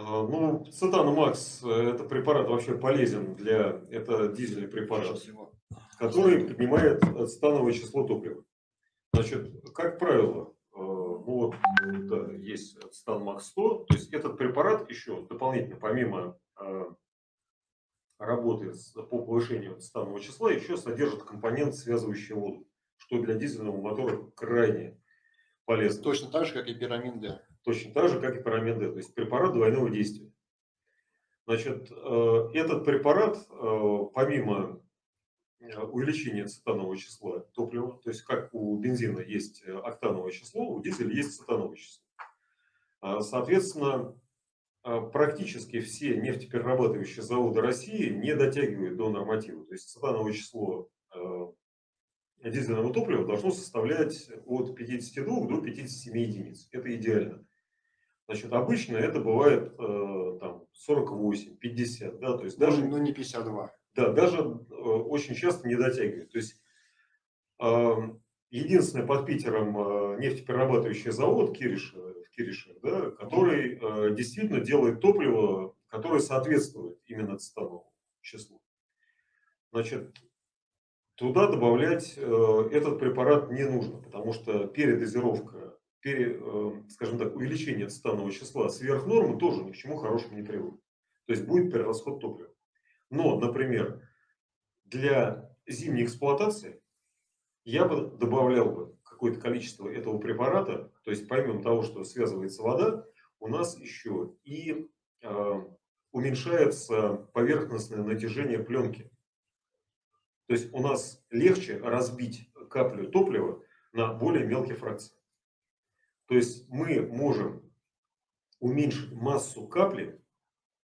А, ну, цитана Макс – это препарат вообще полезен для… Это дизельный препарат, который поднимает становое число топлива. Значит, как правило, э, ну вот, да, есть стан Макс 100, то есть этот препарат еще дополнительно, помимо э, работы по повышению станового числа, еще содержит компонент, связывающий воду, что для дизельного мотора крайне полезно. Точно так же, как и пирамид D. Точно так же, как и пирамид D, то есть препарат двойного действия. Значит, э, этот препарат, э, помимо э, увеличения цетанового числа топлива, то есть как у бензина есть октановое число, у дизеля есть цетановое число. Соответственно, практически все нефтеперерабатывающие заводы России не дотягивают до норматива. То есть цетановое число дизельного топлива должно составлять от 52 до 57 единиц. Это идеально. Значит, обычно это бывает э, там 48, 50, да, то есть даже... Ну, не 52. Да, даже э, очень часто не дотягивает. То есть э, единственный под Питером э, нефтеперерабатывающий завод Кириш, в Кирише, да, который э, действительно делает топливо, которое соответствует именно цитановому числу. Значит, туда добавлять э, этот препарат не нужно, потому что передозировка пере, э, скажем так, увеличение станового числа сверх нормы тоже ни к чему хорошему не приводит. То есть будет перерасход топлива. Но, например, для зимней эксплуатации я бы добавлял бы какое-то количество этого препарата, то есть помимо того, что связывается вода, у нас еще и э, уменьшается поверхностное натяжение пленки. То есть у нас легче разбить каплю топлива на более мелкие фракции. То есть мы можем уменьшить массу капли,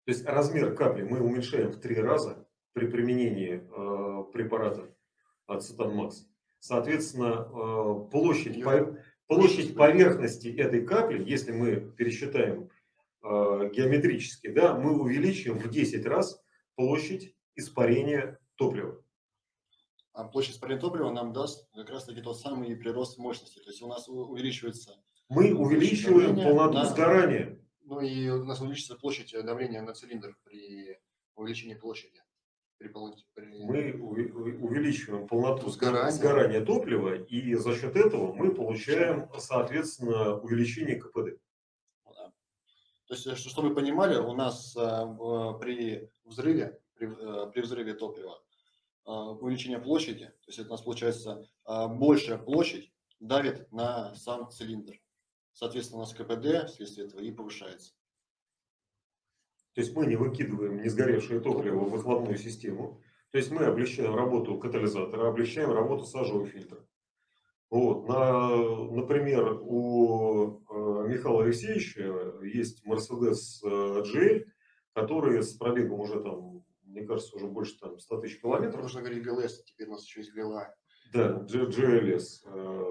то есть размер капли мы уменьшаем в три раза при применении э, препарата ацетанмакс. Соответственно, э, площадь, по, площадь поверхности этой капли, если мы пересчитаем э, геометрически, да, мы увеличим в 10 раз площадь испарения топлива. А площадь испарения топлива нам даст как раз таки тот самый прирост мощности. То есть у нас увеличивается мы увеличиваем полноту да. сгорания. Ну и у нас увеличится площадь давления на цилиндр при увеличении площади. При, при... Мы увеличиваем полноту сгорания. сгорания топлива, и за счет этого мы получаем, соответственно, увеличение КПД. Да. То есть, чтобы вы понимали, у нас э, при взрыве, при, э, при взрыве топлива, э, увеличение площади, то есть это у нас получается большая площадь давит на сам цилиндр. Соответственно, у нас КПД вследствие этого и повышается. То есть мы не выкидываем не сгоревшее топливо в выхлопную систему. То есть мы облегчаем работу катализатора, облегчаем работу сажевого фильтра. Вот. На, например, у э, Михаила Алексеевича есть Mercedes GL, который с пробегом уже там, мне кажется, уже больше там 100 тысяч километров. Можно говорить GLS, теперь у нас еще есть GLA. Да, GLS.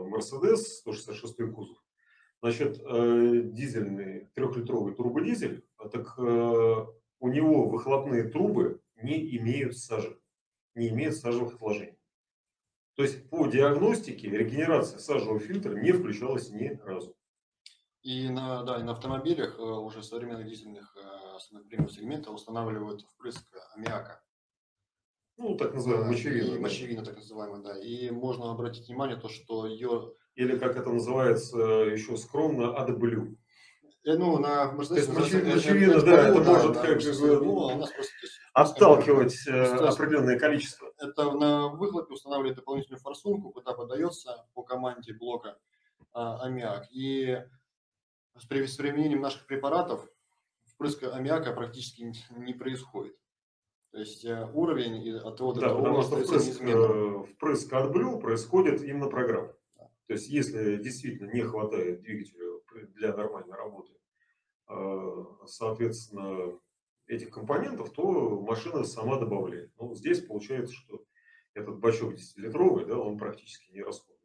Mercedes, 166 кузов. Значит, э, дизельный трехлитровый турбодизель, а так э, у него выхлопные трубы не имеют сажи, не имеют сажевых отложений. То есть по диагностике регенерация сажевого фильтра не включалась ни разу. И на, да, и на автомобилях э, уже современных дизельных премиум сегмента устанавливают впрыск аммиака. Ну, так называемая мочевина. И. Мочевина, так называемая, да. И можно обратить внимание, то, что ее или как это называется еще скромно, AdBlue. Э, ну, на мочевина, да, это да, может да, как бы ну, а просто, отталкивать э, определенное количество. Это на выхлопе устанавливает дополнительную форсунку, куда подается по команде блока а, аммиак. И с применением наших препаратов впрыска аммиака практически не происходит. То есть э, уровень от того до да, того потому что впрыск, впрыск от Blue происходит именно программой. То есть, если действительно не хватает двигателю для нормальной работы, а, соответственно, этих компонентов, то машина сама добавляет. Ну, здесь получается, что этот бачок 10-литровый, да, он практически не расходуется.